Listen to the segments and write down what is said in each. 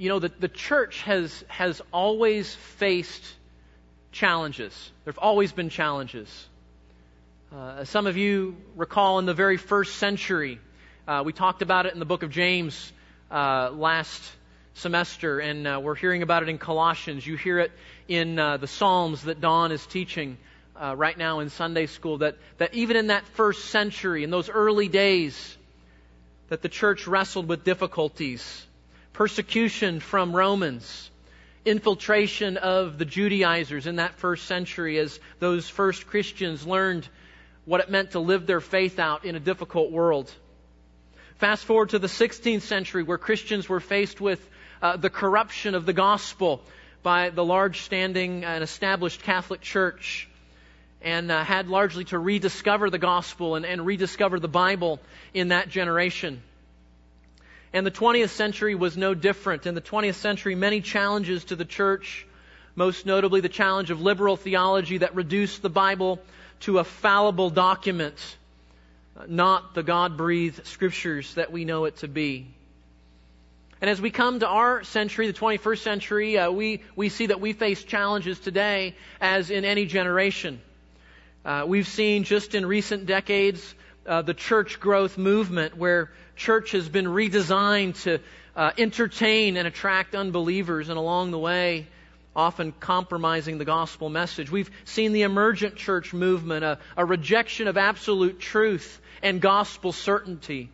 you know, the, the church has, has always faced challenges. There have always been challenges. Uh, some of you recall in the very first century, uh, we talked about it in the book of James uh, last semester, and uh, we're hearing about it in Colossians. You hear it in uh, the Psalms that Don is teaching uh, right now in Sunday school. That, that even in that first century, in those early days, that the church wrestled with difficulties, persecution from Romans, infiltration of the Judaizers in that first century as those first Christians learned what it meant to live their faith out in a difficult world. Fast forward to the 16th century where Christians were faced with uh, the corruption of the gospel by the large standing and established Catholic Church and uh, had largely to rediscover the gospel and, and rediscover the Bible in that generation. And the 20th century was no different. In the 20th century, many challenges to the church, most notably the challenge of liberal theology that reduced the Bible to a fallible document, not the God breathed scriptures that we know it to be. And as we come to our century, the 21st century, uh, we, we see that we face challenges today as in any generation. Uh, we've seen just in recent decades uh, the church growth movement where church has been redesigned to uh, entertain and attract unbelievers, and along the way, often compromising the gospel message. We've seen the emergent church movement, a, a rejection of absolute truth and gospel certainty.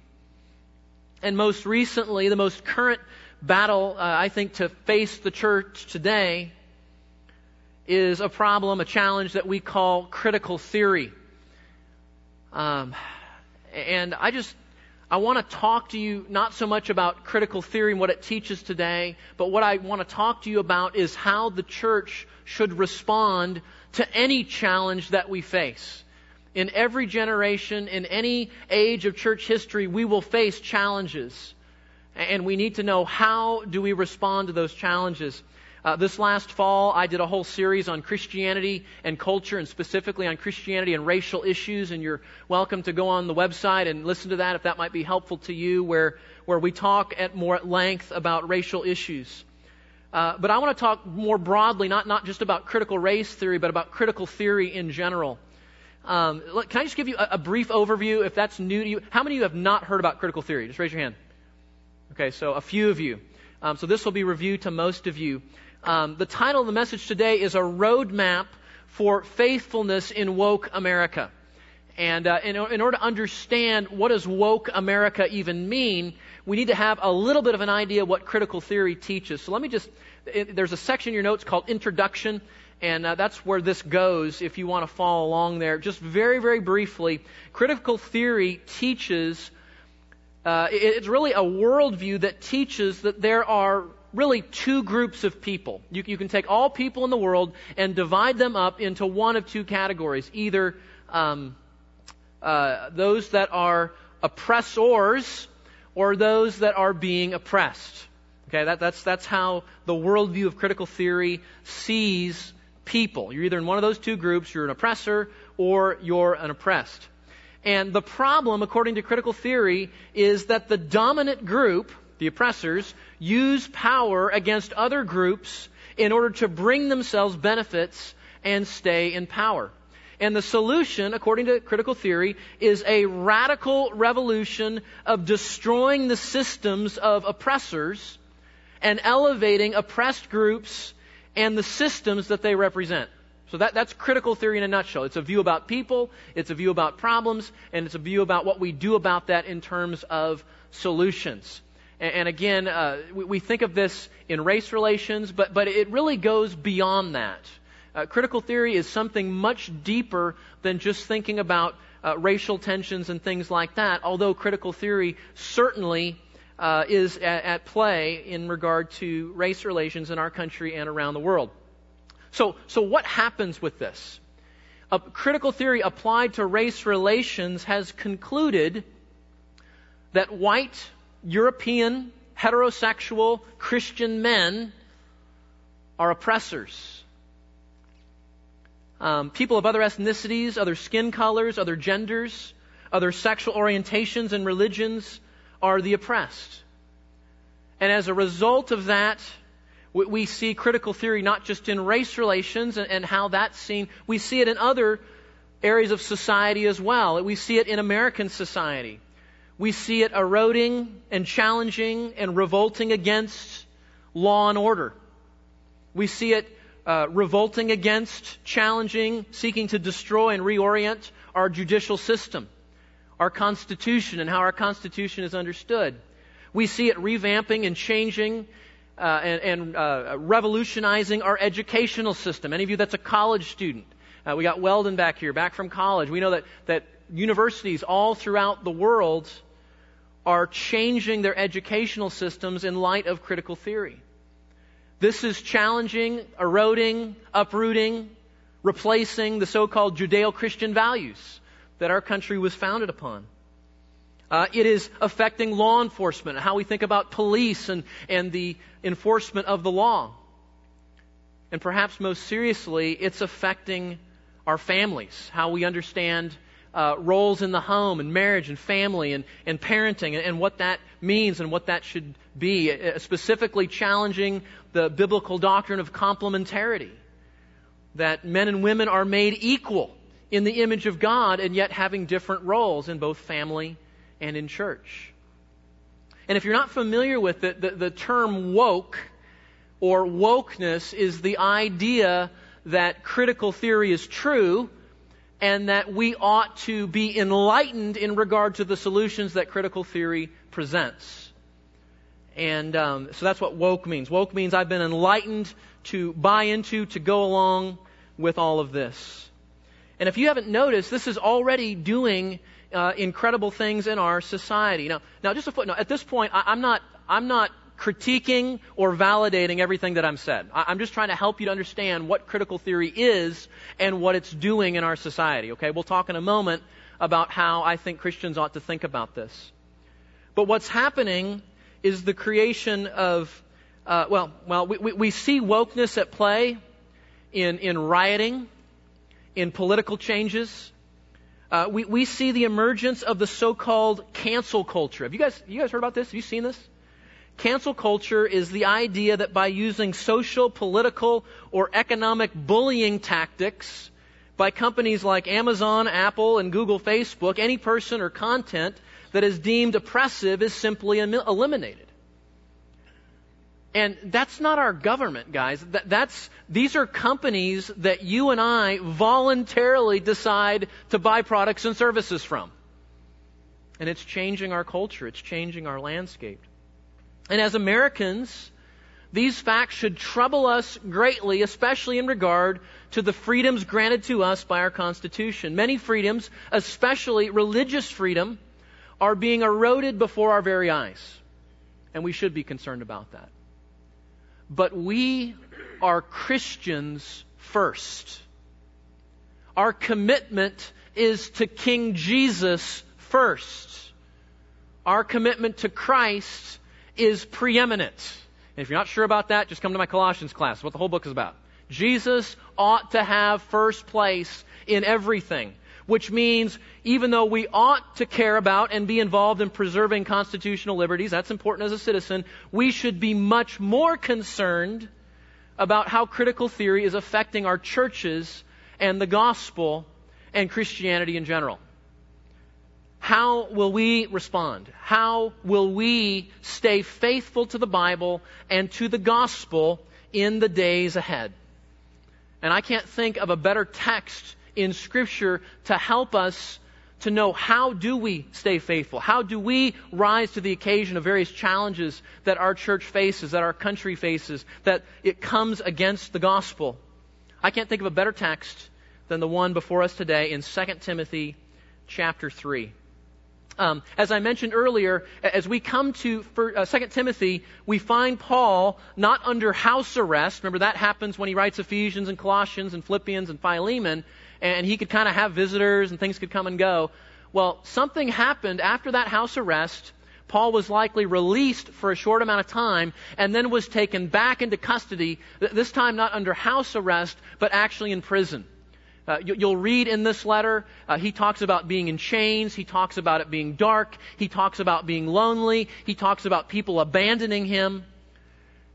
And most recently, the most current battle, uh, I think, to face the church today is a problem, a challenge that we call critical theory. Um, and I just I want to talk to you not so much about critical theory and what it teaches today, but what I want to talk to you about is how the church should respond to any challenge that we face. In every generation, in any age of church history, we will face challenges. And we need to know how do we respond to those challenges. Uh, this last fall, I did a whole series on Christianity and culture, and specifically on Christianity and racial issues. And you're welcome to go on the website and listen to that if that might be helpful to you, where where we talk at more at length about racial issues. Uh, but I want to talk more broadly, not not just about critical race theory, but about critical theory in general. Um, can I just give you a, a brief overview, if that's new to you? How many of you have not heard about critical theory? Just raise your hand. Okay, so a few of you. Um, so this will be reviewed to most of you. Um, the title of the message today is a roadmap for faithfulness in woke America. And uh, in, in, order to understand what does woke America even mean, we need to have a little bit of an idea what critical theory teaches. So let me just, it, there's a section in your notes called Introduction, and uh, that's where this goes if you want to follow along there. Just very, very briefly, critical theory teaches, uh, it, it's really a worldview that teaches that there are really two groups of people. You, you, can take all people in the world and divide them up into one of two categories. Either um, uh, those that are oppressors or those that are being oppressed. Okay, that, that's, that's how the worldview of critical theory sees people. You're either in one of those two groups, you're an oppressor or you're an oppressed. And the problem, according to critical theory, is that the dominant group, the oppressors, use power against other groups in order to bring themselves benefits and stay in power. And the solution, according to critical theory, is a radical revolution of destroying the systems of oppressors and elevating oppressed groups and the systems that they represent. So that, that's critical theory in a nutshell. It's a view about people, it's a view about problems, and it's a view about what we do about that in terms of solutions. And, again, uh, we, we, think of this in race relations, but, but it really goes beyond that. Uh, critical theory is something much deeper than just thinking about uh, racial tensions and things like that, although critical theory certainly uh, is at, at play in regard to race relations in our country and around the world. So, so what happens with this? A critical theory applied to race relations has concluded that white European heterosexual Christian men are oppressors. Um, people of other ethnicities, other skin colors, other genders, other sexual orientations and religions are the oppressed. And as a result of that, we see critical theory not just in race relations and how that's seen, we see it in other areas of society as well. We see it in American society. We see it eroding and challenging and revolting against law and order. We see it uh, revolting against, challenging, seeking to destroy and reorient our judicial system, our Constitution, and how our Constitution is understood. We see it revamping and changing uh, and, and uh, revolutionizing our educational system. Any of you that's a college student, uh, we got Weldon back here, back from college. We know that, that universities all throughout the world are changing their educational systems in light of critical theory. This is challenging, eroding, uprooting, replacing the so called Judeo Christian values that our country was founded upon. Uh, it is affecting law enforcement, how we think about police and, and the enforcement of the law. And perhaps most seriously, it's affecting our families, how we understand uh, roles in the home and marriage and family and, and parenting and, and what that means and what that should be, uh, specifically challenging the biblical doctrine of complementarity. That men and women are made equal in the image of God and yet having different roles in both family and in church. And if you're not familiar with it, the, the term woke or wokeness is the idea that critical theory is true and that we ought to be enlightened in regard to the solutions that critical theory presents. And um, so that's what woke means. Woke means I've been enlightened to buy into, to go along with all of this. And if you haven't noticed, this is already doing uh, incredible things in our society. Now, now just a footnote. At this point, I, am not, I'm not critiquing or validating everything that I'm said. I'm just trying to help you to understand what critical theory is and what it's doing in our society. Okay, we'll talk in a moment about how I think Christians ought to think about this. But what's happening is the creation of, uh, well, well, we, we, we see wokeness at play in in rioting, in political changes, uh, we, we see the emergence of the so-called cancel culture. Have you guys, you guys heard about this? Have you seen this? Cancel culture is the idea that by using social, political, or economic bullying tactics by companies like Amazon, Apple, and Google, Facebook, any person or content that is deemed oppressive is simply eliminated. And that's not our government, guys. that's, these are companies that you and I voluntarily decide to buy products and services from. And it's changing our culture. It's changing our landscape. And as Americans, these facts should trouble us greatly, especially in regard to the freedoms granted to us by our Constitution. Many freedoms, especially religious freedom, are being eroded before our very eyes. And we should be concerned about that but we are Christians first. Our commitment is to King Jesus first. Our commitment to Christ is preeminent. And if you're not sure about that, just come to my Colossians class, what the whole book is about. Jesus ought to have first place in everything which means even though we ought to care about and be involved in preserving constitutional liberties, that's important as a citizen, we should be much more concerned about how critical theory is affecting our churches and the gospel and Christianity in general. How will we respond? How will we stay faithful to the Bible and to the gospel in the days ahead? And I can't think of a better text in Scripture to help us to know how do we stay faithful? How do we rise to the occasion of various challenges that our church faces, that our country faces, that it comes against the gospel? I can't think of a better text than the one before us today in 2 Timothy chapter 3. Um, as I mentioned earlier, as we come to for, uh, 2 Timothy, we find Paul not under house arrest. Remember, that happens when he writes Ephesians and Colossians and Philippians and Philemon and he could kind of have visitors and things could come and go. Well, something happened after that house arrest. Paul was likely released for a short amount of time and then was taken back into custody, this time not under house arrest, but actually in prison. Uh, you, will read in this letter, uh, he talks about being in chains. He talks about it being dark. He talks about being lonely. He talks about people abandoning him.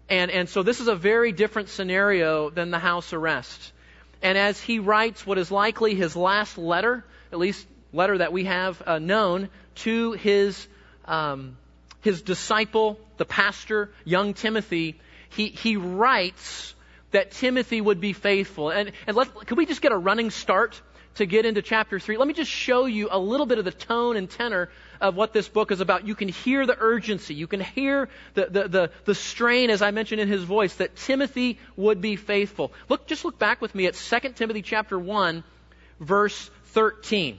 And, and so this is a very different scenario than the house arrest. And as he writes what is likely his last letter, at least letter that we have uh, known, to his, um, his disciple, the pastor, young Timothy, he, he writes that Timothy would be faithful. And, and let, could we just get a running start to get into chapter 3? Let me just show you a little bit of the tone and tenor of what this book is about. You can hear the urgency. You can hear the, the, the, the strain, as I mentioned in his voice, that Timothy would be faithful. Look, just look back with me at 2 Timothy chapter 1, verse 13.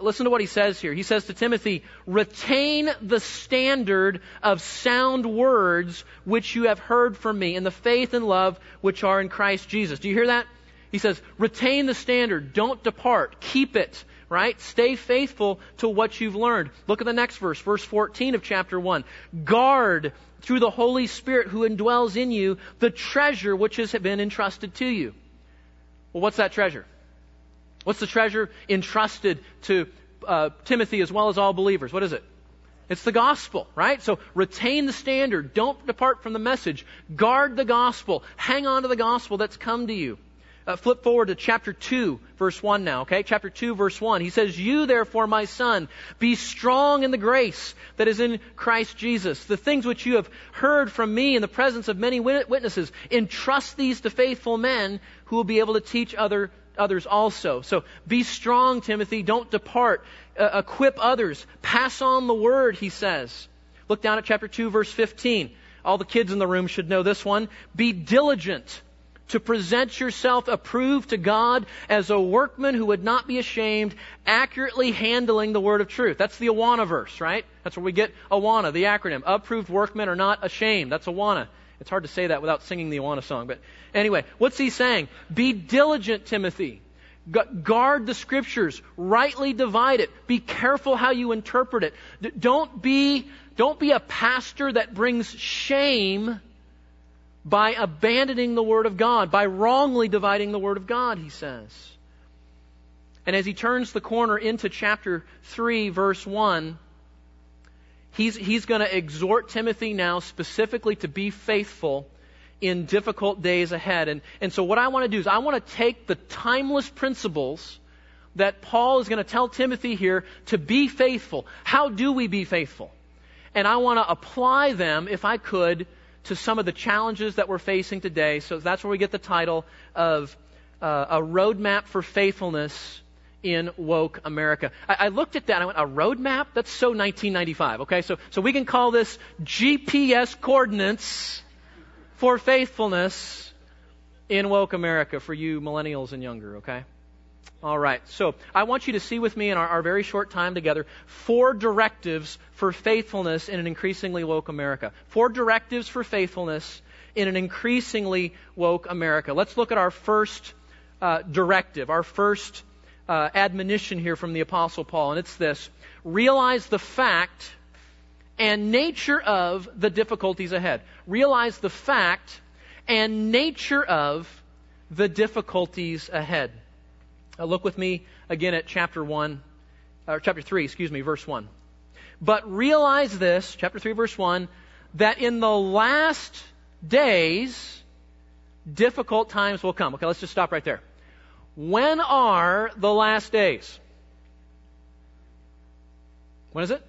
Listen to what he says here. He says to Timothy, retain the standard of sound words which you have heard from me in the faith and love which are in Christ Jesus. Do you hear that? He says, retain the standard. Don't depart. Keep it right? Stay faithful to what you've learned. Look at the next verse, verse 14 of chapter 1. Guard through the Holy Spirit who indwells in you the treasure which has been entrusted to you. Well, what's that treasure? What's the treasure entrusted to uh, Timothy as well as all believers? What is it? It's the gospel, right? So retain the standard. Don't depart from the message. Guard the gospel. Hang on to the gospel that's come to you. Uh, flip forward to chapter 2, verse 1 now, okay? Chapter 2, verse 1. He says, You therefore, my son, be strong in the grace that is in Christ Jesus. The things which you have heard from me in the presence of many witnesses, entrust these to faithful men who will be able to teach other, others also. So be strong, Timothy. Don't depart. Uh, equip others. Pass on the word, he says. Look down at chapter 2, verse 15. All the kids in the room should know this one. Be diligent to present yourself approved to God as a workman who would not be ashamed, accurately handling the word of truth. That's the Awana verse, right? That's where we get Awana, the acronym. Approved workmen are not ashamed. That's Awana. It's hard to say that without singing the Awana song. But anyway, what's he saying? Be diligent, Timothy. Guard the scriptures. Rightly divide it. Be careful how you interpret it. Don't be, don't be a pastor that brings shame by abandoning the Word of God, by wrongly dividing the Word of God, he says. And as he turns the corner into chapter 3, verse 1, he's, he's going to exhort Timothy now specifically to be faithful in difficult days ahead. And, and so what I want to do is I want to take the timeless principles that Paul is going to tell Timothy here to be faithful. How do we be faithful? And I want to apply them, if I could, to some of the challenges that we're facing today. So that's where we get the title of uh, A Roadmap for Faithfulness in Woke America. I, I, looked at that and I went, A roadmap? That's so 1995. Okay, so, so we can call this GPS coordinates for faithfulness in Woke America for you millennials and younger, okay? All right. So I want you to see with me in our, our, very short time together four directives for faithfulness in an increasingly woke America. Four directives for faithfulness in an increasingly woke America. Let's look at our first uh, directive, our first uh, admonition here from the Apostle Paul, and it's this realize the fact and nature of the difficulties ahead. Realize the fact and nature of the difficulties ahead. Look with me again at chapter 1, or chapter 3, excuse me, verse 1. But realize this, chapter 3, verse 1, that in the last days, difficult times will come. Okay, let's just stop right there. When are the last days? When is it?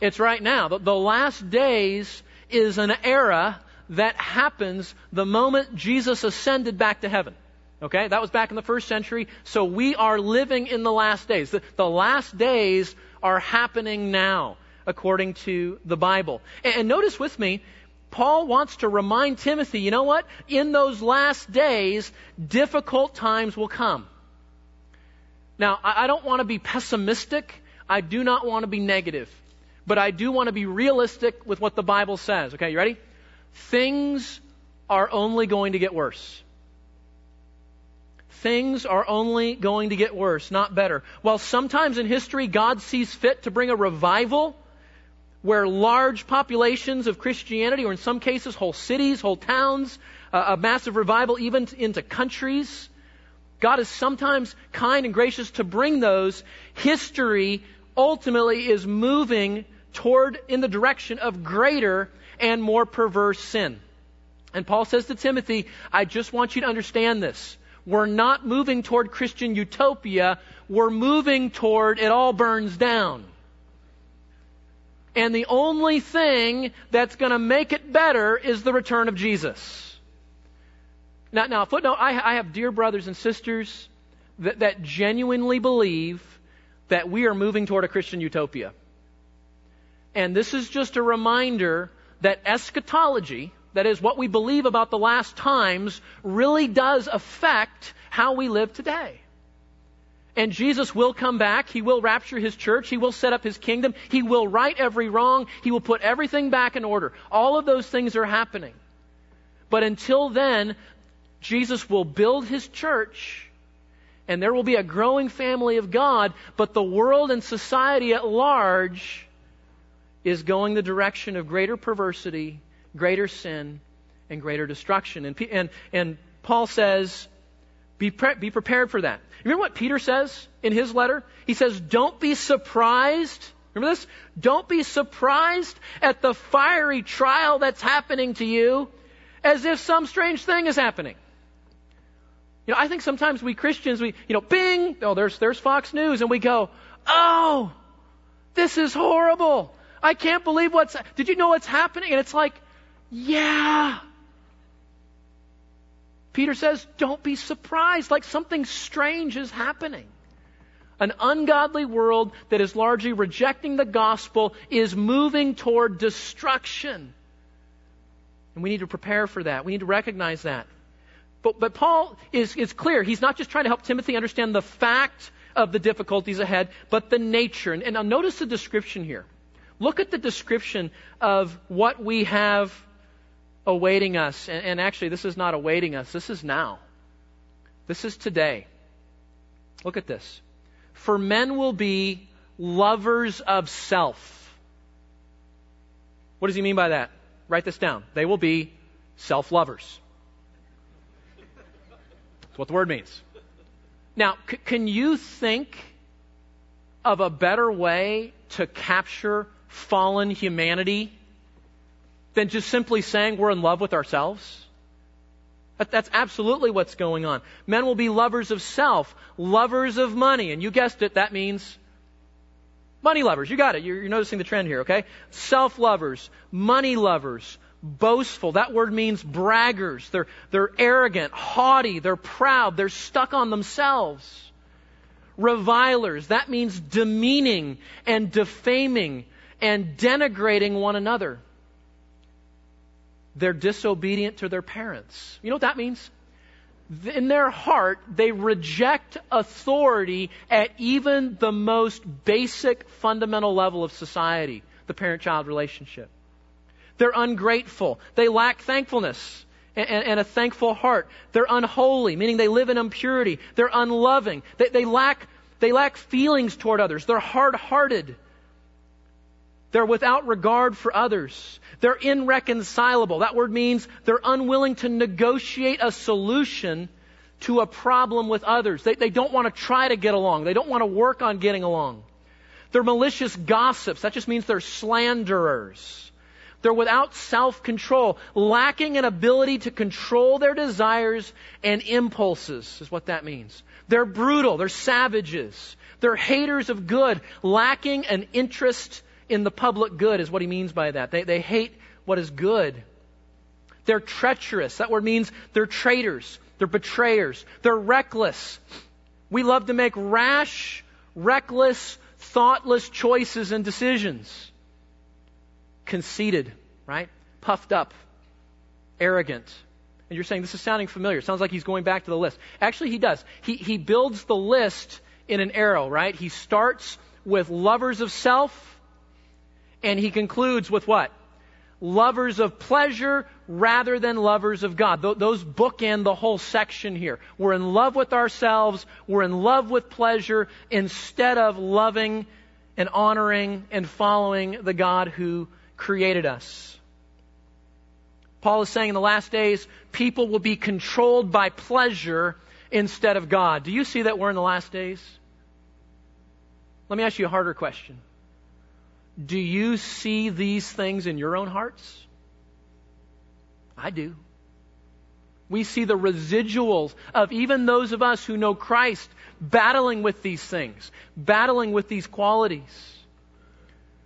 It's right now. The, the last days is an era that happens the moment Jesus ascended back to heaven. Okay, that was back in the first century. So we are living in the last days. The, the last days are happening now, according to the Bible. And, and notice with me, Paul wants to remind Timothy, you know what? In those last days, difficult times will come. Now, I, don't want to be pessimistic. I do not want to be negative. But I do want to be realistic with what the Bible says. Okay, you ready? Things are only going to get worse things are only going to get worse, not better. While sometimes in history God sees fit to bring a revival where large populations of Christianity, or in some cases whole cities, whole towns, uh, a massive revival even into countries, God is sometimes kind and gracious to bring those. History ultimately is moving toward in the direction of greater and more perverse sin. And Paul says to Timothy, I just want you to understand this. We're not moving toward Christian utopia. We're moving toward it all burns down. And the only thing that's going to make it better is the return of Jesus. Now, now footnote, I, I have dear brothers and sisters that, that genuinely believe that we are moving toward a Christian utopia. And this is just a reminder that eschatology, that is what we believe about the last times, really does affect how we live today. And Jesus will come back. He will rapture his church. He will set up his kingdom. He will right every wrong. He will put everything back in order. All of those things are happening. But until then, Jesus will build his church and there will be a growing family of God, but the world and society at large is going the direction of greater perversity, greater sin, and greater destruction. And, and, and Paul says, be, pre- be prepared for that. Remember what Peter says in his letter? He says, Don't be surprised. Remember this? Don't be surprised at the fiery trial that's happening to you as if some strange thing is happening. You know, I think sometimes we Christians, we, you know, bing, oh, there's, there's Fox News, and we go, oh, this is horrible. I can't believe what's, did you know what's happening? And it's like, yeah. Peter says, don't be surprised, like something strange is happening. An ungodly world that is largely rejecting the gospel is moving toward destruction. And we need to prepare for that. We need to recognize that. But, but Paul is, is clear. He's not just trying to help Timothy understand the fact of the difficulties ahead, but the nature. And, and notice the description here. Look at the description of what we have awaiting us. And, and actually, this is not awaiting us, this is now. This is today. Look at this. For men will be lovers of self. What does he mean by that? Write this down. They will be self lovers. That's what the word means. Now, c- can you think of a better way to capture fallen humanity than just simply saying we're in love with ourselves? That, that's absolutely what's going on. Men will be lovers of self, lovers of money, and you guessed it, that means money lovers. You got it. You're, you're noticing the trend here, okay? Self lovers, money lovers, boastful. That word means braggers. They're, they're arrogant, haughty, they're proud, they're stuck on themselves. Revilers, that means demeaning and defaming and denigrating one another. They're disobedient to their parents. You know what that means? In their heart, they reject authority at even the most basic fundamental level of society, the parent child relationship. They're ungrateful. They lack thankfulness and, and, and, a thankful heart. They're unholy, meaning they live in impurity. They're unloving. They, they, lack, they lack feelings toward others. They're hard hearted. They're without regard for others. They're irreconcilable. That word means they're unwilling to negotiate a solution to a problem with others. They, they don't want to try to get along. They don't want to work on getting along. They're malicious gossips. That just means they're slanderers. They're without self control, lacking an ability to control their desires and impulses, is what that means. They're brutal. They're savages. They're haters of good, lacking an interest in the public good, is what he means by that. They, they hate what is good. They're treacherous. That word means they're traitors. They're betrayers. They're reckless. We love to make rash, reckless, thoughtless choices and decisions conceited, right? Puffed up, arrogant. And you're saying this is sounding familiar. It sounds like he's going back to the list. Actually, he does. He, he builds the list in an arrow, right? He starts with lovers of self, and he concludes with what? Lovers of pleasure rather than lovers of God. Th- those bookend the whole section here. We're in love with ourselves. We're in love with pleasure instead of loving and honoring and following the God who created us. Paul is saying in the last days, people will be controlled by pleasure instead of God. Do you see that we're in the last days? Let me ask you a harder question. Do you see these things in your own hearts? I do. We see the residuals of even those of us who know Christ battling with these things, battling with these qualities.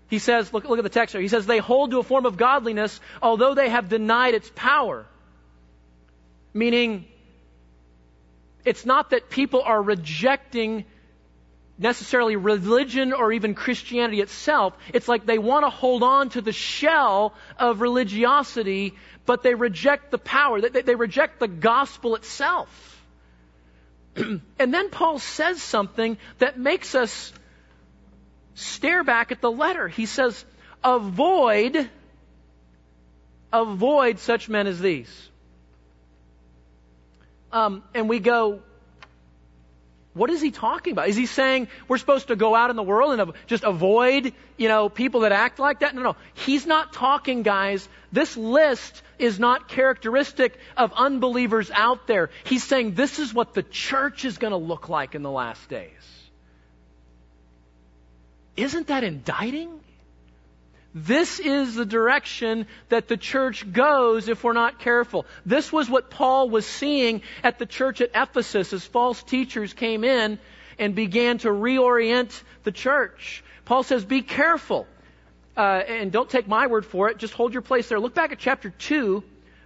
He says, look, look at the text here. He says, they hold to a form of godliness, although they have denied its power. Meaning, it's not that people are rejecting necessarily religion or even Christianity itself. It's like they want to hold on to the shell of religiosity, but they reject the power. They, they reject the gospel itself. and then Paul says something that makes us stare back at the letter. He says, avoid, avoid such men as these. Um, and we go, what is he talking about? Is he saying we're supposed to go out in the world and just avoid, you know, people that act like that? No, no. He's not talking, guys. This list is not characteristic of unbelievers out there. He's saying this is what the church is going to look like in the last days. Isn't that indicting? This is the direction that the church goes if we're not careful. This was what Paul was seeing at the church at Ephesus as false teachers came in and began to reorient the church. Paul says, be careful. Uh, and don't take my word for it. Just hold your place there. Look back at chapter 2,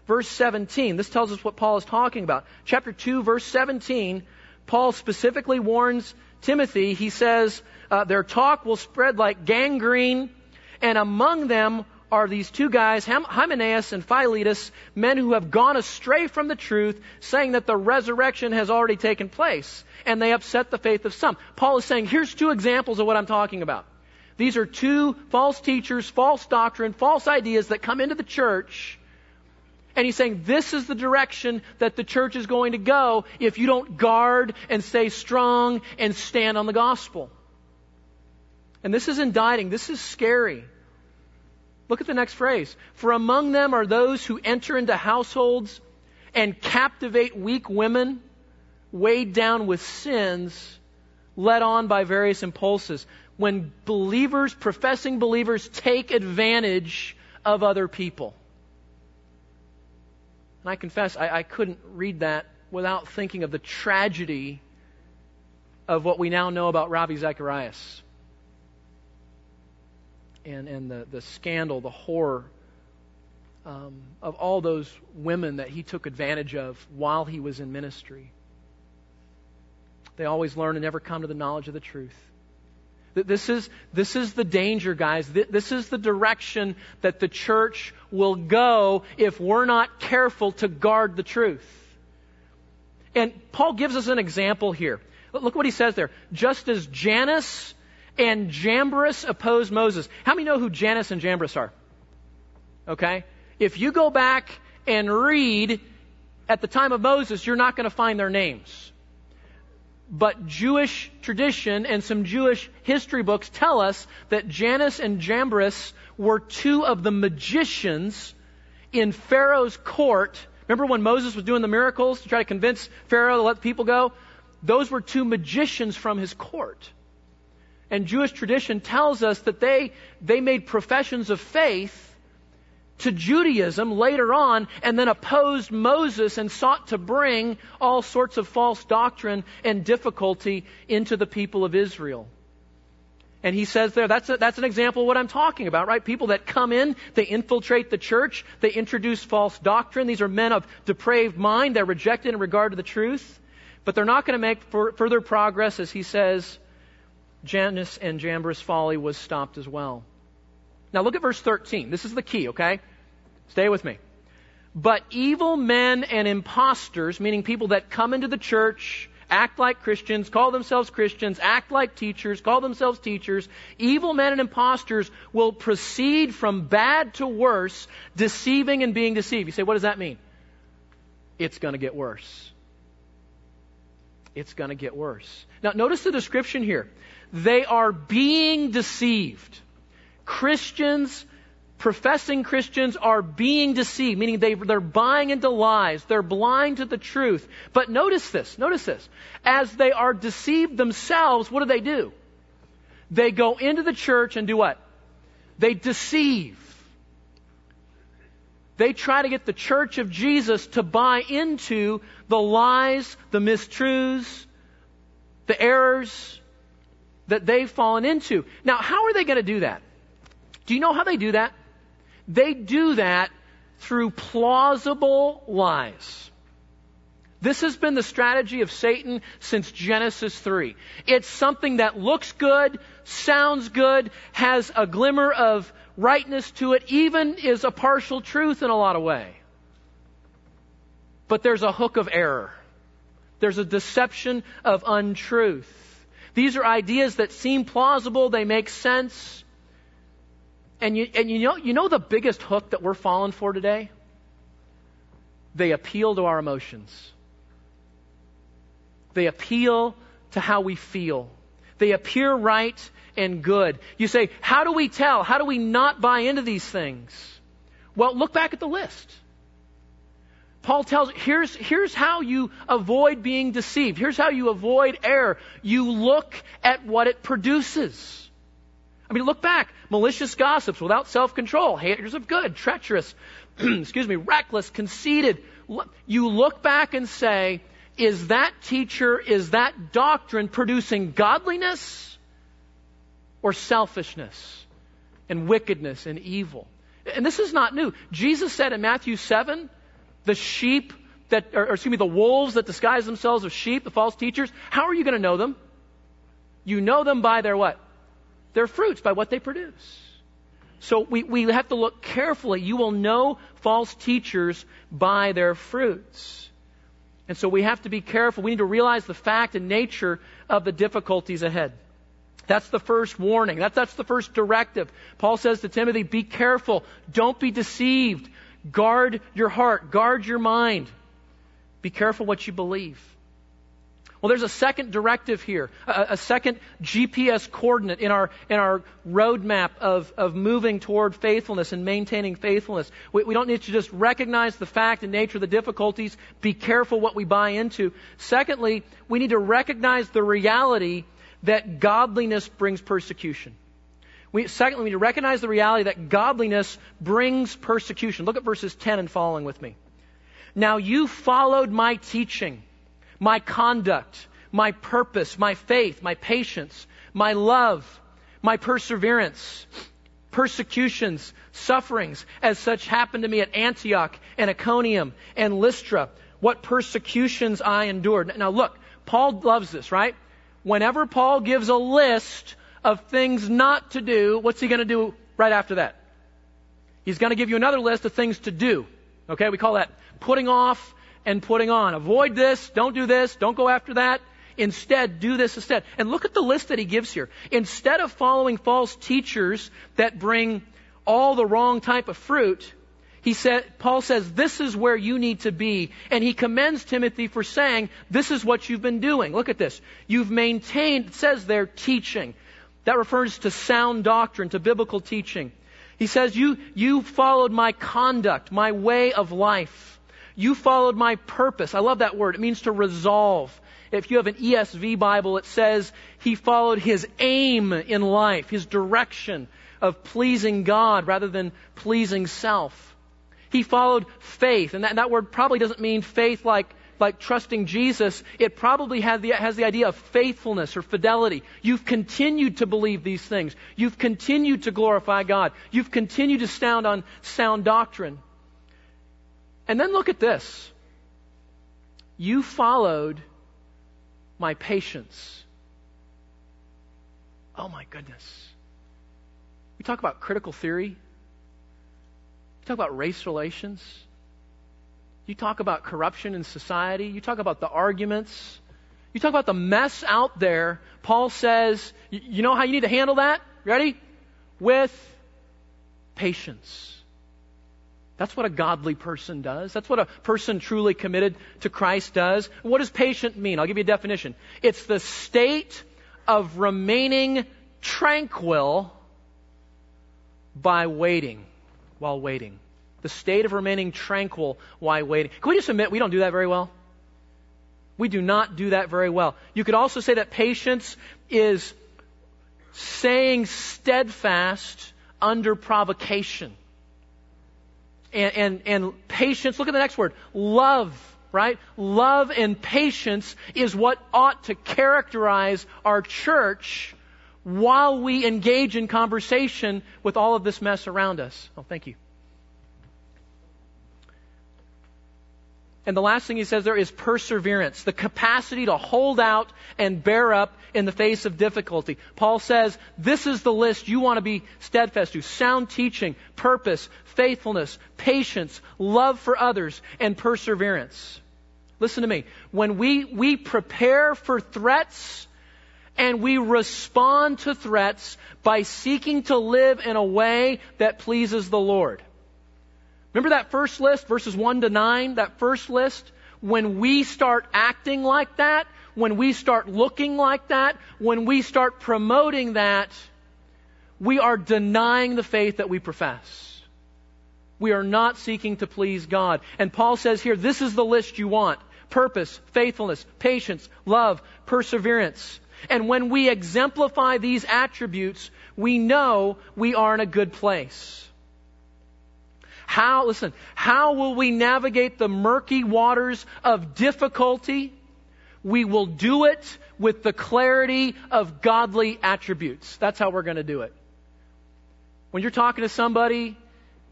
verse 17. This tells us what Paul is talking about. Chapter 2, verse 17, Paul specifically warns Timothy. He says, uh, their talk will spread like gangrene and among them are these two guys, Hymenaeus and Philetus, men who have gone astray from the truth, saying that the resurrection has already taken place. And they upset the faith of some. Paul is saying, here's two examples of what I'm talking about. These are two false teachers, false doctrine, false ideas that come into the church. And he's saying this is the direction that the church is going to go if you don't guard and stay strong and stand on the gospel. And this is indicting. This is scary. Look at the next phrase. For among them are those who enter into households and captivate weak women, weighed down with sins, led on by various impulses. When believers, professing believers, take advantage of other people. And I confess, I, I couldn't read that without thinking of the tragedy of what we now know about Ravi Zacharias and, and the, the scandal, the horror um, of all those women that he took advantage of while he was in ministry. They always learn and never come to the knowledge of the truth. This is, this is the danger, guys. This is the direction that the church will go if we're not careful to guard the truth. And Paul gives us an example here. Look what he says there. Just as Jannes and Jambres opposed Moses. How many know who Jannes and Jambres are? Okay? If you go back and read at the time of Moses, you're not going to find their names. But Jewish tradition and some Jewish history books tell us that Jannes and Jambres were two of the magicians in Pharaoh's court. Remember when Moses was doing the miracles to try to convince Pharaoh to let the people go? Those were two magicians from his court. And Jewish tradition tells us that they, they made professions of faith to Judaism later on and then opposed Moses and sought to bring all sorts of false doctrine and difficulty into the people of Israel. And he says there, that's, a, that's an example of what I'm talking about, right? People that come in, they infiltrate the church, they introduce false doctrine. These are men of depraved mind. They're rejected in regard to the truth. But they're not going to make further progress, as he says, Jannes and Jambres' folly was stopped as well. Now look at verse 13. This is the key, okay? Stay with me. But evil men and impostors, meaning people that come into the church, act like Christians, call themselves Christians, act like teachers, call themselves teachers, evil men and impostors will proceed from bad to worse, deceiving and being deceived. You say, what does that mean? It's going to get worse. It's going to get worse. Now, notice the description here. They are being deceived. Christians professing Christians are being deceived, meaning they, they're buying into lies. They're blind to the truth. But notice this, notice this. As they are deceived themselves, what do they do? They go into the church and do what? They deceive. They try to get the church of Jesus to buy into the lies, the mistruths, the errors that they've fallen into. Now, how are they going to do that? Do you know how they do that? They do that through plausible lies. This has been the strategy of Satan since Genesis 3. It's something that looks good, sounds good, has a glimmer of rightness to it, even is a partial truth in a lot of way. But there's a hook of error. There's a deception of untruth. These are ideas that seem plausible, they make sense, and you, and you know, you know the biggest hook that we're falling for today? They appeal to our emotions. They appeal to how we feel. They appear right and good. You say, how do we tell? How do we not buy into these things? Well, look back at the list. Paul tells, here's, here's how you avoid being deceived. Here's how you avoid error. You look at what it produces. I mean, look back. Malicious gossips without self-control, haters of good, treacherous, excuse me, reckless, conceited. You look back and say, is that teacher, is that doctrine producing godliness or selfishness and wickedness and evil? And this is not new. Jesus said in Matthew 7, the sheep that, or, or excuse me, the wolves that disguise themselves as sheep, the false teachers, how are you going to know them? You know them by their what? their fruits, by what they produce. So we, we have to look carefully. You will know false teachers by their fruits. And so we have to be careful. We need to realize the fact and nature of the difficulties ahead. That's the first warning. That, that's the first directive. Paul says to Timothy, be careful. Don't be deceived. Guard your heart. Guard your mind. Be careful what you believe. Well, there's a second directive here, a, a, second GPS coordinate in our, in our roadmap of, of moving toward faithfulness and maintaining faithfulness. We, we don't need to just recognize the fact and nature of the difficulties, be careful what we buy into. Secondly, we need to recognize the reality that godliness brings persecution. We, secondly, we need to recognize the reality that godliness brings persecution. Look at verses 10 and following with me. Now you followed my teaching my conduct, my purpose, my faith, my patience, my love, my perseverance, persecutions, sufferings, as such happened to me at Antioch and Iconium and Lystra. What persecutions I endured. Now look, Paul loves this, right? Whenever Paul gives a list of things not to do, what's he going to do right after that? He's going to give you another list of things to do. Okay, we call that putting off and putting on. Avoid this, don't do this, don't go after that. Instead, do this instead. And look at the list that he gives here. Instead of following false teachers that bring all the wrong type of fruit, he said, Paul says, this is where you need to be. And he commends Timothy for saying, this is what you've been doing. Look at this. You've maintained, it says there, teaching. That refers to sound doctrine, to biblical teaching. He says, you, you followed my conduct, my way of life. You followed my purpose. I love that word. It means to resolve. If you have an ESV Bible, it says he followed his aim in life, his direction of pleasing God rather than pleasing self. He followed faith, and that, that word probably doesn't mean faith like, like trusting Jesus. It probably the, has the idea of faithfulness or fidelity. You've continued to believe these things. You've continued to glorify God. You've continued to stand on sound doctrine. And then look at this. You followed my patience. Oh my goodness. We talk about critical theory. We talk about race relations. You talk about corruption in society. You talk about the arguments. You talk about the mess out there. Paul says, you know how you need to handle that? Ready? With patience. That's what a godly person does. That's what a person truly committed to Christ does. What does patient mean? I'll give you a definition. It's the state of remaining tranquil by waiting. while waiting. The state of remaining tranquil while waiting. Can we just admit we don't do that very well? We do not do that very well. You could also say that patience is saying steadfast under provocation. And, and, and patience, look at the next word, love, right? Love and patience is what ought to characterize our church while we engage in conversation with all of this mess around us. Oh, thank you. And the last thing he says there is perseverance, the capacity to hold out and bear up in the face of difficulty. Paul says this is the list you want to be steadfast to sound teaching, purpose, faithfulness, patience, love for others, and perseverance. Listen to me. When we, we prepare for threats and we respond to threats by seeking to live in a way that pleases the Lord. Remember that first list, verses 1 to 9, that first list? When we start acting like that, when we start looking like that, when we start promoting that, we are denying the faith that we profess. We are not seeking to please God. And Paul says here, this is the list you want. Purpose, faithfulness, patience, love, perseverance. And when we exemplify these attributes, we know we are in a good place. How, listen, how will we navigate the murky waters of difficulty? We will do it with the clarity of godly attributes. That's how we're going to do it. When you're talking to somebody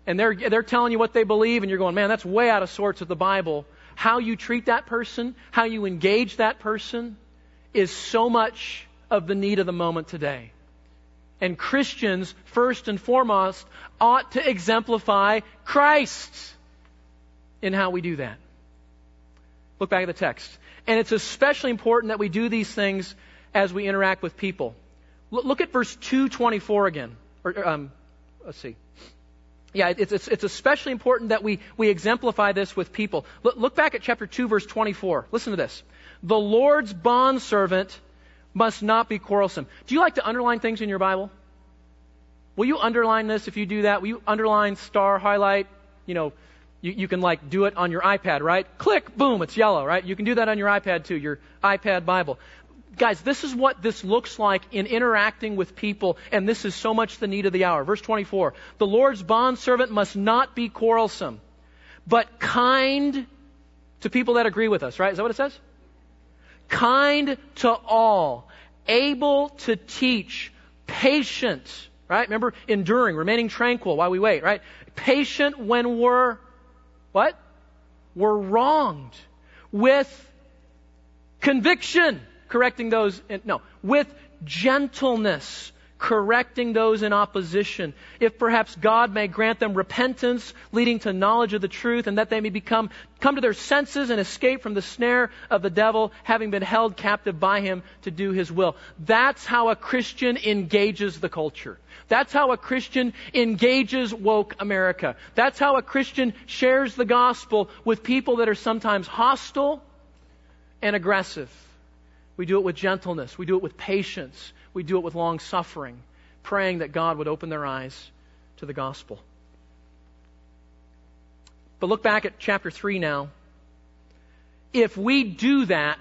and they're, they're telling you what they believe and you're going, man, that's way out of sorts with the Bible, how you treat that person, how you engage that person is so much of the need of the moment today. And Christians, first and foremost, ought to exemplify Christ in how we do that. Look back at the text. And it's especially important that we do these things as we interact with people. Look at verse 224 again. Or, um, let's see. Yeah, it's, it's, it's, especially important that we, we exemplify this with people. Look, look back at chapter 2, verse 24. Listen to this. The Lord's bondservant must not be quarrelsome. Do you like to underline things in your Bible? Will you underline this if you do that? Will you underline, star, highlight? You know, you, you can like do it on your iPad, right? Click, boom, it's yellow, right? You can do that on your iPad too, your iPad Bible. Guys, this is what this looks like in interacting with people, and this is so much the need of the hour. Verse 24. The Lord's bondservant must not be quarrelsome, but kind to people that agree with us, right? Is that what it says? Kind to all, able to teach, patient, right? Remember, enduring, remaining tranquil while we wait, right? Patient when we're, what? We're wronged. With conviction, correcting those, no, with gentleness, correcting those in opposition. If perhaps God may grant them repentance, leading to knowledge of the truth, and that they may become, come to their senses and escape from the snare of the devil, having been held captive by him to do his will. That's how a Christian engages the culture. That's how a Christian engages woke America. That's how a Christian shares the gospel with people that are sometimes hostile and aggressive. We do it with gentleness. We do it with patience we do it with long suffering, praying that God would open their eyes to the gospel. But look back at chapter 3 now. If we do that,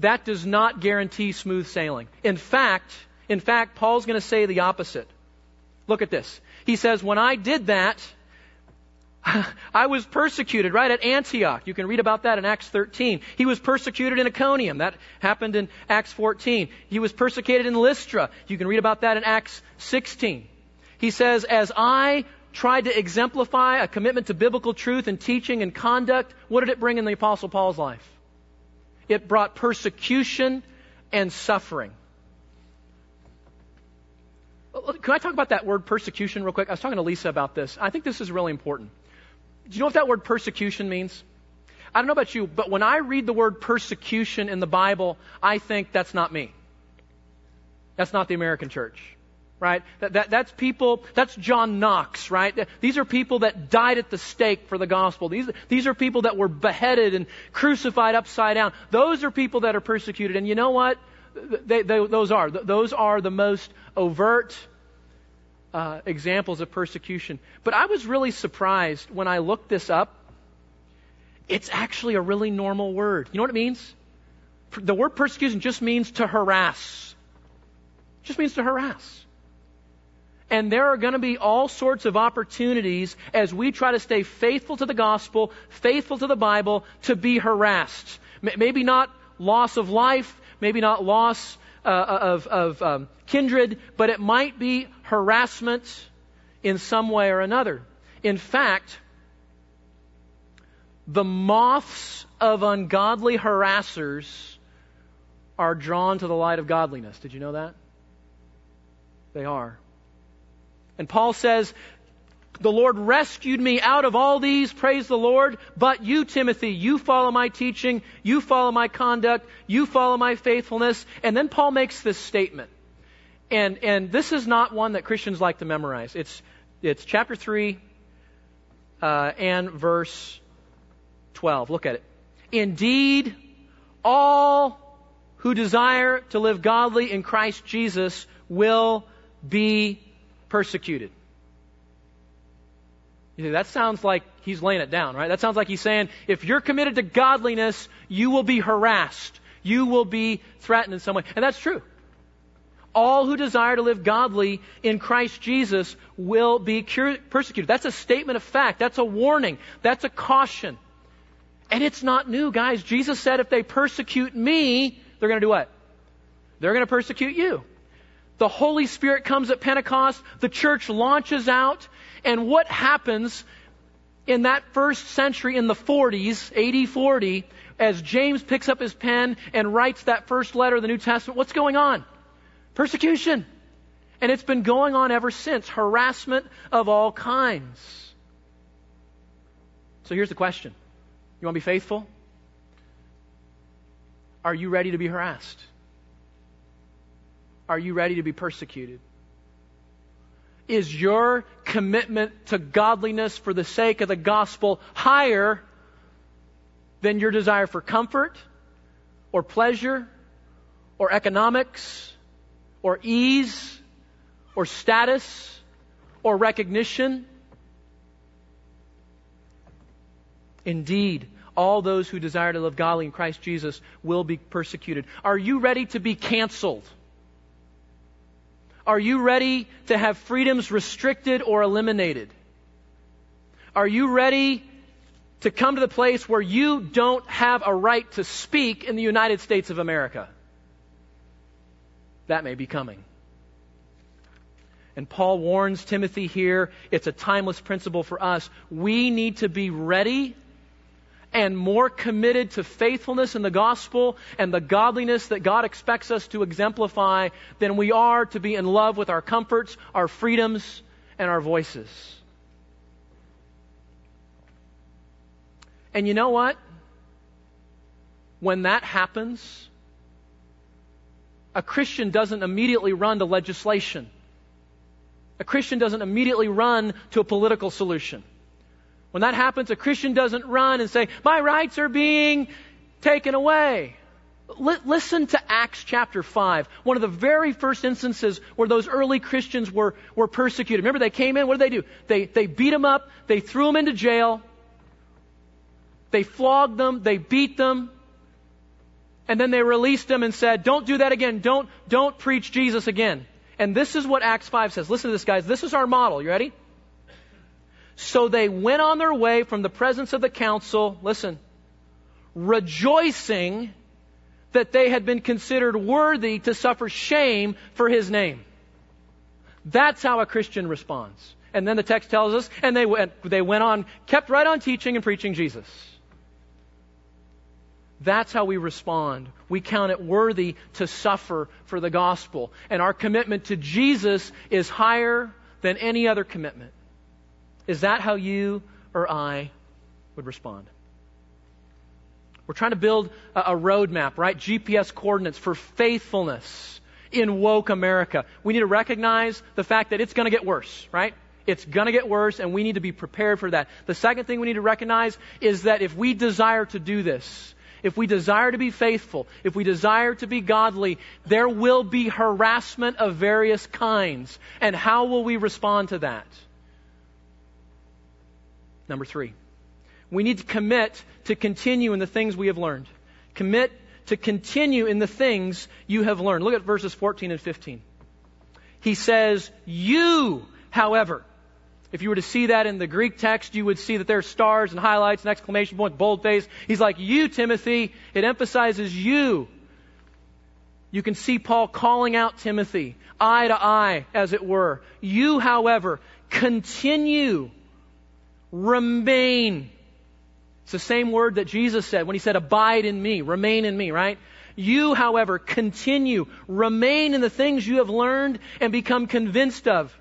that does not guarantee smooth sailing. In fact, in fact, Paul's going to say the opposite. Look at this. He says, when I did that, I was persecuted right at Antioch. You can read about that in Acts 13. He was persecuted in Iconium. That happened in Acts 14. He was persecuted in Lystra. You can read about that in Acts 16. He says, as I tried to exemplify a commitment to biblical truth and teaching and conduct, what did it bring in the Apostle Paul's life? It brought persecution and suffering. Can I talk about that word persecution real quick? I was talking to Lisa about this. I think this is really important. Do you know what that word persecution means? I don't know about you, but when I read the word persecution in the Bible, I think that's not me. That's not the American church, right? That, that, that's people, that's John Knox, right? These are people that died at the stake for the gospel. These, these are people that were beheaded and crucified upside down. Those are people that are persecuted. And you know what? They, they, those are. Those are the most overt, uh, examples of persecution. But I was really surprised when I looked this up. It's actually a really normal word. You know what it means? The word persecution just means to harass. Just means to harass. And there are going to be all sorts of opportunities as we try to stay faithful to the gospel, faithful to the Bible, to be harassed. Maybe not loss of life, maybe not loss uh, of, of um, kindred, but it might be harassment in some way or another. In fact, the moths of ungodly harassers are drawn to the light of godliness. Did you know that? They are. And Paul says, the Lord rescued me out of all these, praise the Lord. But you, Timothy, you follow my teaching, you follow my conduct, you follow my faithfulness. And then Paul makes this statement. And, and this is not one that Christians like to memorize. It's, it's chapter 3 uh, and verse 12. Look at it. Indeed, all who desire to live godly in Christ Jesus will be persecuted. You see, that sounds like he's laying it down, right? That sounds like he's saying, if you're committed to godliness, you will be harassed. You will be threatened in some way. And that's true. All who desire to live godly in Christ Jesus will be persecuted. That's a statement of fact. That's a warning. That's a caution. And it's not new, guys. Jesus said if they persecute me, they're going to do what? They're going to persecute you. The Holy Spirit comes at Pentecost. The church launches out. And what happens in that first century in the 40s, AD 40, as James picks up his pen and writes that first letter of the New Testament, what's going on? Persecution. And it's been going on ever since. Harassment of all kinds. So here's the question. You want to be faithful? Are you ready to be harassed? Are you ready to be persecuted? Is your commitment to godliness for the sake of the gospel higher than your desire for comfort or pleasure or economics or ease or status or recognition? Indeed, all those who desire to live godly in Christ Jesus will be persecuted. Are you ready to be canceled? Are you ready to have freedoms restricted or eliminated? Are you ready to come to the place where you don't have a right to speak in the United States of America? That may be coming. And Paul warns Timothy here, it's a timeless principle for us. We need to be ready and more committed to faithfulness in the gospel and the godliness that God expects us to exemplify than we are to be in love with our comforts, our freedoms, and our voices. And you know what? When that happens, a Christian doesn't immediately run to legislation. A Christian doesn't immediately run to a political solution. When that happens, a Christian doesn't run and say, My rights are being taken away. L- listen to Acts chapter 5, one of the very first instances where those early Christians were, were persecuted. Remember, they came in, what did they do? They, they beat them up, they threw them into jail, they flogged them, they beat them, and then they released them and said, Don't do that again. Don't, don't preach Jesus again. And this is what Acts 5 says. Listen to this, guys. This is our model. You ready? So they went on their way from the presence of the council, listen, rejoicing that they had been considered worthy to suffer shame for his name. That's how a Christian responds. And then the text tells us, and they went, they went on, kept right on teaching and preaching Jesus. That's how we respond. We count it worthy to suffer for the gospel. And our commitment to Jesus is higher than any other commitment. Is that how you or I would respond? We're trying to build a, roadmap, right? GPS coordinates for faithfulness in woke America. We need to recognize the fact that it's going to get worse, right? It's going to get worse, and we need to be prepared for that. The second thing we need to recognize is that if we desire to do this, if we desire to be faithful, if we desire to be godly, there will be harassment of various kinds. And how will we respond to that? Number three, we need to commit to continue in the things we have learned. Commit to continue in the things you have learned. Look at verses 14 and 15. He says, You, however, if you were to see that in the Greek text, you would see that there are stars and highlights and exclamation points, boldface. He's like, You, Timothy. It emphasizes you. You can see Paul calling out Timothy, eye to eye, as it were. You, however, continue, remain. It's the same word that Jesus said when he said, Abide in me, remain in me, right? You, however, continue, remain in the things you have learned and become convinced of.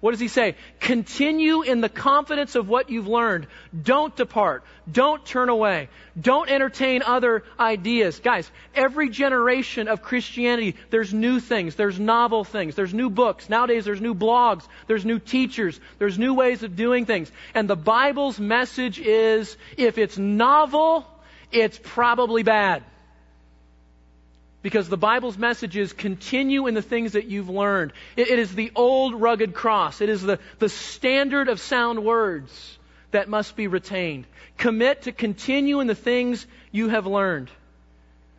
What does he say? Continue in the confidence of what you've learned. Don't depart. Don't turn away. Don't entertain other ideas. Guys, every generation of Christianity, there's new things. There's novel things. There's new books. Nowadays, there's new blogs. There's new teachers. There's new ways of doing things. And the Bible's message is, if it's novel, it's probably bad. Because the Bible's message is continue in the things that you've learned. It, it is the old rugged cross. It is the, the standard of sound words that must be retained. Commit to continue in the things you have learned.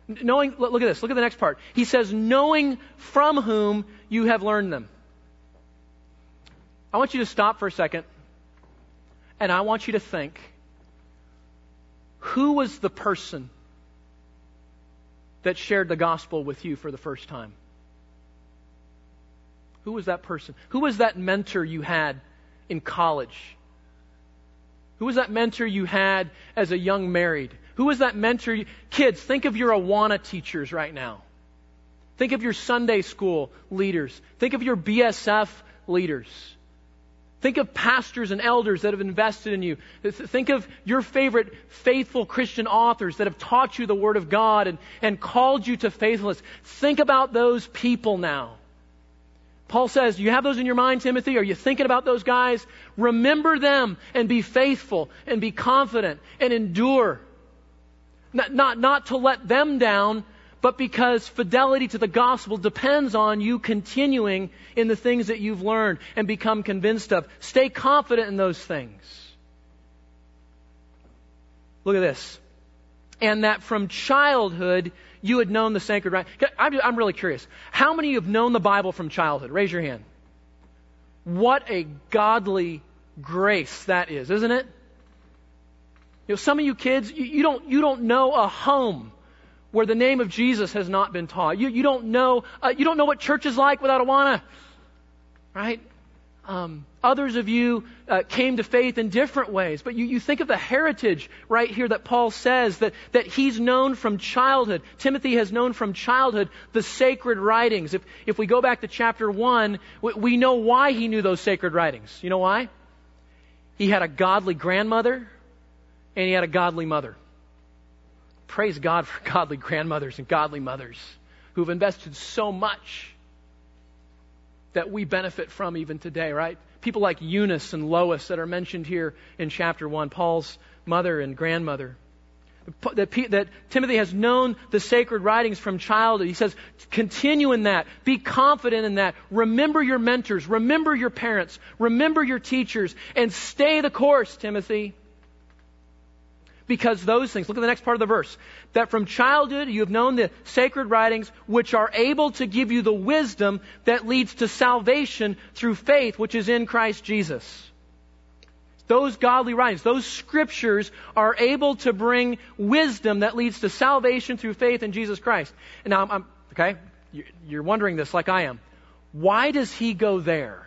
Knowing, look at this, look at the next part. He says, knowing from whom you have learned them. I want you to stop for a second and I want you to think who was the person that shared the gospel with you for the first time? Who was that person? Who was that mentor you had in college? Who was that mentor you had as a young married? Who was that mentor? You, kids, think of your Awana teachers right now. Think of your Sunday school leaders. Think of your BSF leaders. Think of pastors and elders that have invested in you. Think of your favorite faithful Christian authors that have taught you the Word of God and, and called you to faithfulness. Think about those people now. Paul says, you have those in your mind, Timothy? Are you thinking about those guys? Remember them and be faithful and be confident and endure. Not, not, not to let them down, but because fidelity to the gospel depends on you continuing in the things that you've learned and become convinced of. Stay confident in those things. Look at this. And that from childhood you had known the sacred right. I'm really curious. How many of you have known the Bible from childhood? Raise your hand. What a godly grace that is, isn't it? You know, some of you kids, you, don't, you don't know a home where the name of Jesus has not been taught. You, you don't know uh, you don't know what church is like without Awana, right? Um, others of you uh, came to faith in different ways, but you, you think of the heritage right here that Paul says that, that he's known from childhood. Timothy has known from childhood the sacred writings. If, if we go back to chapter 1, we, we know why he knew those sacred writings. You know why? He had a godly grandmother and he had a godly mother praise God for godly grandmothers and godly mothers who've invested so much that we benefit from even today, right? People like Eunice and Lois that are mentioned here in chapter 1, Paul's mother and grandmother. That, that Timothy has known the sacred writings from childhood. He says, continue in that. Be confident in that. Remember your mentors. Remember your parents. Remember your teachers. And stay the course, Timothy because those things, look at the next part of the verse, that from childhood you have known the sacred writings which are able to give you the wisdom that leads to salvation through faith which is in Christ Jesus. Those godly writings, those scriptures are able to bring wisdom that leads to salvation through faith in Jesus Christ. And now, I'm, okay, you're wondering this like I am. Why does he go there?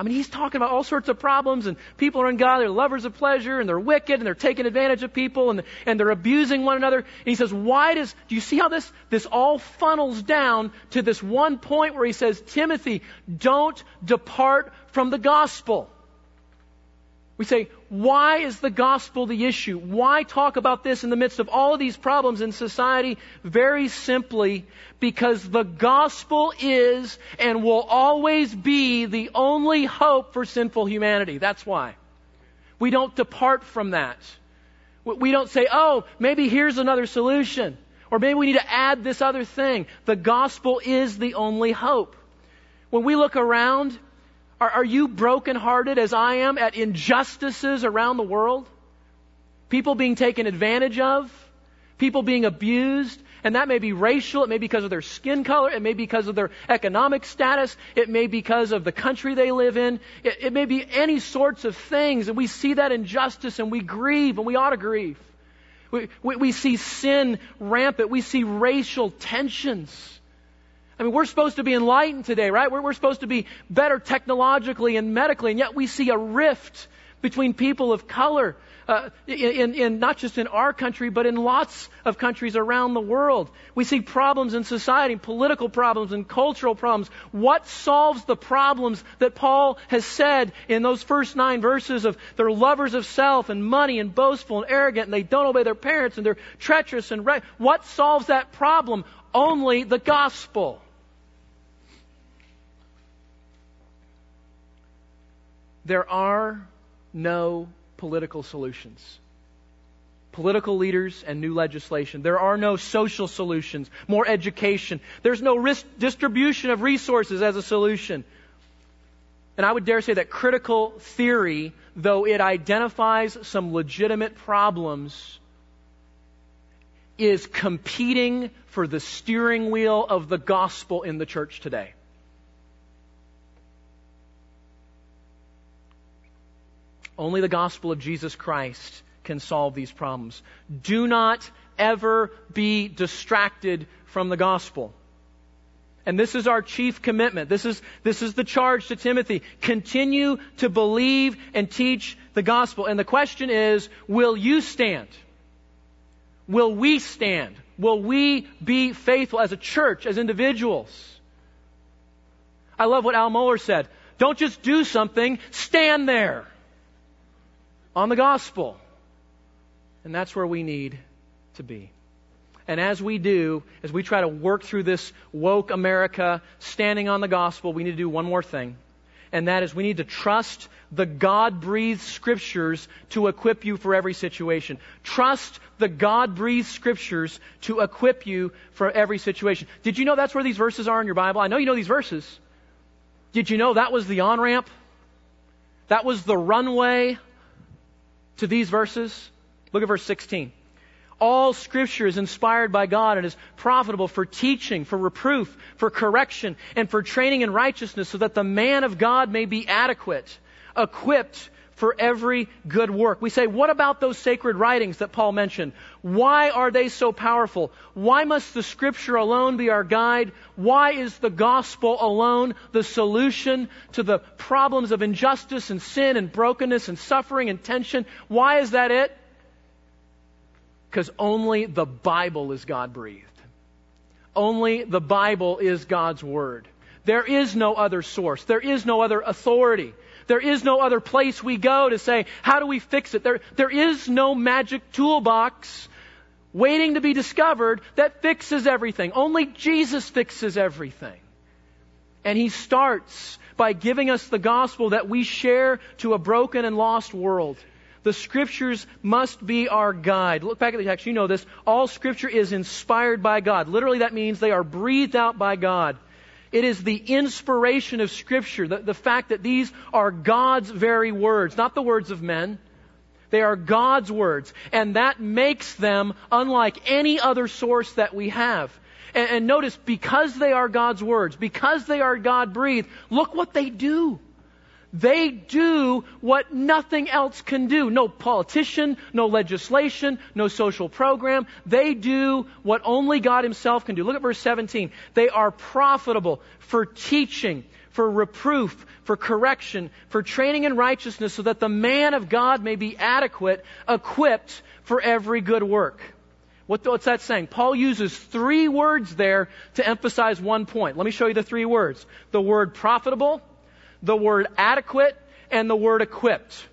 I mean, he's talking about all sorts of problems, and people are ungodly, they're lovers of pleasure, and they're wicked, and they're taking advantage of people, and, and they're abusing one another. And he says, why does, do you see how this, this all funnels down to this one point where he says, Timothy, don't depart from the gospel. We say, why is the gospel the issue? Why talk about this in the midst of all of these problems in society? Very simply, because the gospel is and will always be the only hope for sinful humanity. That's why. We don't depart from that. We don't say, oh, maybe here's another solution. Or maybe we need to add this other thing. The gospel is the only hope. When we look around, are, are you brokenhearted as I am at injustices around the world? People being taken advantage of? People being abused? And that may be racial, it may be because of their skin color, it may be because of their economic status, it may be because of the country they live in, it, it may be any sorts of things. And we see that injustice and we grieve and we ought to grieve. We, we, we see sin rampant. We see racial tensions. I mean, we're supposed to be enlightened today, right? We're, we're supposed to be better technologically and medically, and yet we see a rift between people of color uh, in, in not just in our country, but in lots of countries around the world. We see problems in society, political problems and cultural problems. What solves the problems that Paul has said in those first nine verses of they're lovers of self and money and boastful and arrogant and they don't obey their parents and they're treacherous and re- what solves that problem? Only the gospel. There are no political solutions. Political leaders and new legislation. There are no social solutions, more education. There's no risk distribution of resources as a solution. And I would dare say that critical theory, though it identifies some legitimate problems, is competing for the steering wheel of the gospel in the church today. Only the gospel of Jesus Christ can solve these problems. Do not ever be distracted from the gospel. And this is our chief commitment. This is, this is the charge to Timothy. Continue to believe and teach the gospel. And the question is, will you stand? Will we stand? Will we be faithful as a church, as individuals? I love what Al Mohler said. Don't just do something, stand there on the gospel. And that's where we need to be. And as we do, as we try to work through this woke America standing on the gospel, we need to do one more thing. And that is we need to trust the God breathed scriptures to equip you for every situation. Trust the God breathed scriptures to equip you for every situation. Did you know that's where these verses are in your Bible? I know you know these verses. Did you know that was the on ramp? That was the runway to these verses? Look at verse 16. All scripture is inspired by God and is profitable for teaching, for reproof, for correction, and for training in righteousness so that the man of God may be adequate, equipped for every good work. We say, what about those sacred writings that Paul mentioned? Why are they so powerful? Why must the scripture alone be our guide? Why is the gospel alone the solution to the problems of injustice and sin and brokenness and suffering and tension? Why is that it? Because only the Bible is God breathed. Only the Bible is God's Word. There is no other source. There is no other authority. There is no other place we go to say, how do we fix it? There, there is no magic toolbox waiting to be discovered that fixes everything. Only Jesus fixes everything. And He starts by giving us the gospel that we share to a broken and lost world. The scriptures must be our guide. Look back at the text. You know this. All scripture is inspired by God. Literally, that means they are breathed out by God. It is the inspiration of Scripture, the, the fact that these are God's very words, not the words of men. They are God's words. And that makes them unlike any other source that we have. And, and notice, because they are God's words, because they are God breathed, look what they do. They do what nothing else can do. No politician, no legislation, no social program. They do what only God Himself can do. Look at verse 17. They are profitable for teaching, for reproof, for correction, for training in righteousness, so that the man of God may be adequate, equipped for every good work. what's that saying? Paul uses three words there to emphasize one point. Let me show you the three words. The word profitable, the word adequate, and the word equipped.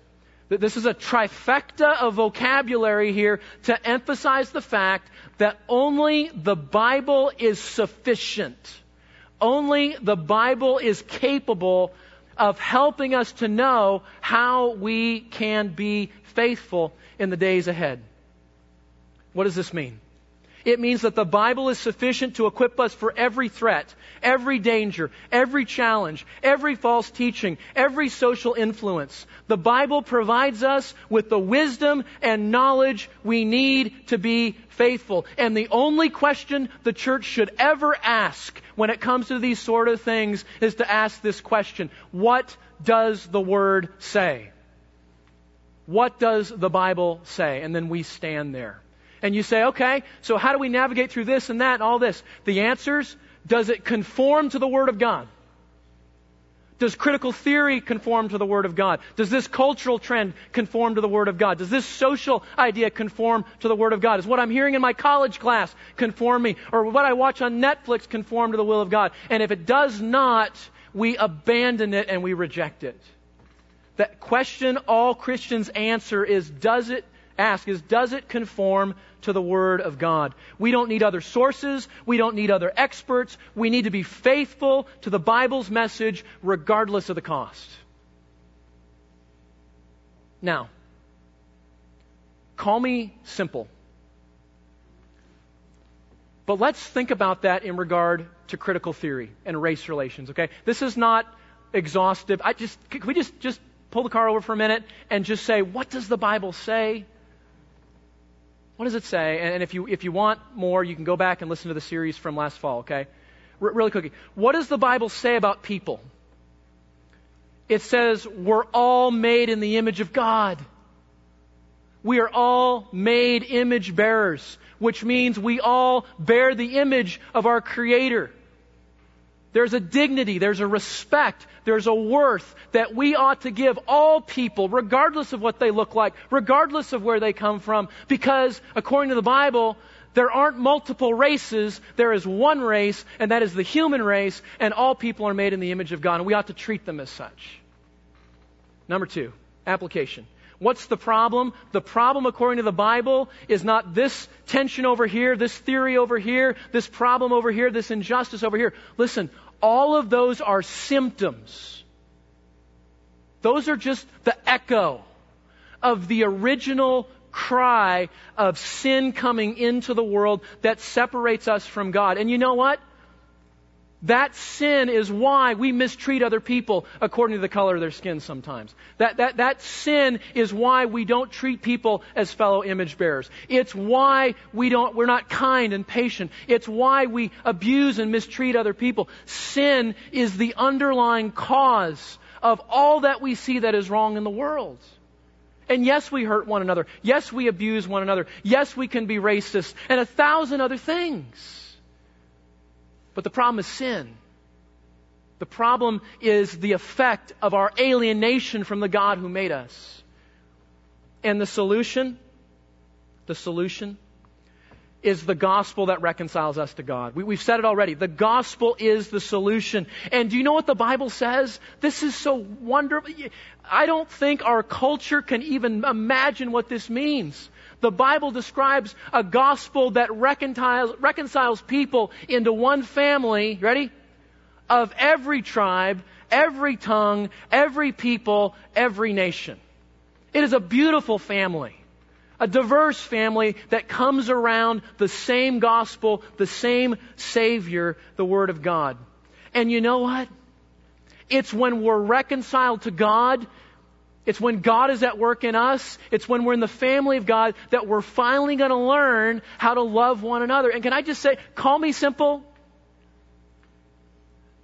This is a trifecta of vocabulary here to emphasize the fact that only the Bible is sufficient. Only the Bible is capable of helping us to know how we can be faithful in the days ahead. What does this mean? It means that the Bible is sufficient to equip us for every threat, every danger, every challenge, every false teaching, every social influence. The Bible provides us with the wisdom and knowledge we need to be faithful. And the only question the church should ever ask when it comes to these sort of things is to ask this question. What does the Word say? What does the Bible say? And then we stand there. And you say, okay, so how do we navigate through this and that and all this? The answers, does it conform to the Word of God? Does critical theory conform to the Word of God? Does this cultural trend conform to the Word of God? Does this social idea conform to the Word of God? Is what I'm hearing in my college class conform me? Or what I watch on Netflix conform to the will of God? And if it does not, we abandon it and we reject it. That question all Christians answer is, does it ask is, does it conform to the Word of God? We don't need other sources. We don't need other experts. We need to be faithful to the Bible's message regardless of the cost. Now, call me simple. But let's think about that in regard to critical theory and race relations, okay? This is not exhaustive. I just, can we just, just pull the car over for a minute and just say, what does the Bible say? What does it say? And if you, if you want more, you can go back and listen to the series from last fall, okay? R- really quickly. What does the Bible say about people? It says we're all made in the image of God. We are all made image bearers, which means we all bear the image of our Creator. There's a dignity, there's a respect, there's a worth that we ought to give all people, regardless of what they look like, regardless of where they come from, because according to the Bible, there aren't multiple races, there is one race, and that is the human race, and all people are made in the image of God, and we ought to treat them as such. Number two, application. What's the problem? The problem, according to the Bible, is not this tension over here, this theory over here, this problem over here, this injustice over here. Listen, all of those are symptoms. Those are just the echo of the original cry of sin coming into the world that separates us from God. And you know what? That sin is why we mistreat other people according to the color of their skin sometimes. That, that, that sin is why we don't treat people as fellow image bearers. It's why we don't, we're not kind and patient. It's why we abuse and mistreat other people. Sin is the underlying cause of all that we see that is wrong in the world. And yes, we hurt one another. Yes, we abuse one another. Yes, we can be racist and a thousand other things. But the problem is sin. The problem is the effect of our alienation from the God who made us. And the solution, the solution is the gospel that reconciles us to God. We, have said it already. The gospel is the solution. And do you know what the Bible says? This is so wonderful. I don't think our culture can even imagine what this means. The Bible describes a gospel that reconciles, reconciles people into one family, ready? Of every tribe, every tongue, every people, every nation. It is a beautiful family. A diverse family that comes around the same gospel, the same Savior, the Word of God. And you know what? It's when we're reconciled to God it's when God is at work in us, it's when we're in the family of God that we're finally going to learn how to love one another. And can I just say, call me simple?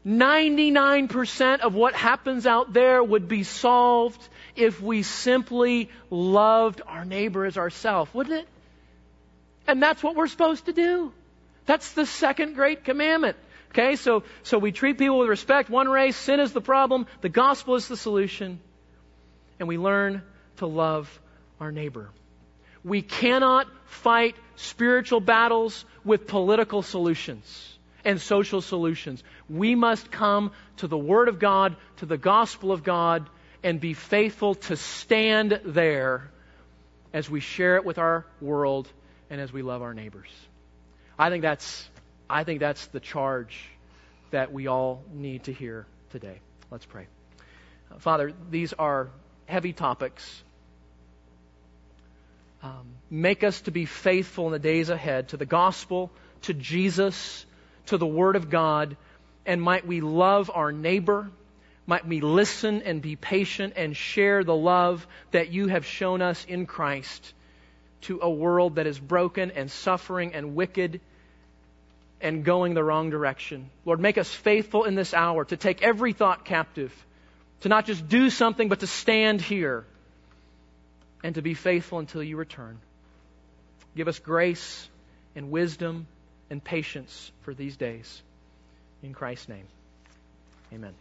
99% of what happens out there would be solved if we simply loved our neighbor as ourselves, wouldn't it? And that's what we're supposed to do. That's the second great commandment. Okay, so, so we treat people with respect. One race, sin is the problem, the gospel is the solution and we learn to love our neighbor. We cannot fight spiritual battles with political solutions and social solutions. We must come to the Word of God, to the gospel of God, and be faithful to stand there as we share it with our world and as we love our neighbors. I think that's, I think that's the charge that we all need to hear today. Let's pray. Father, these are heavy topics. Um, make us to be faithful in the days ahead to the gospel, to Jesus, to the Word of God, and might we love our neighbor. Might we listen and be patient and share the love that you have shown us in Christ to a world that is broken and suffering and wicked and going the wrong direction. Lord, make us faithful in this hour to take every thought captive, to not just do something, but to stand here and to be faithful until you return. Give us grace and wisdom and patience for these days. In Christ's name, amen.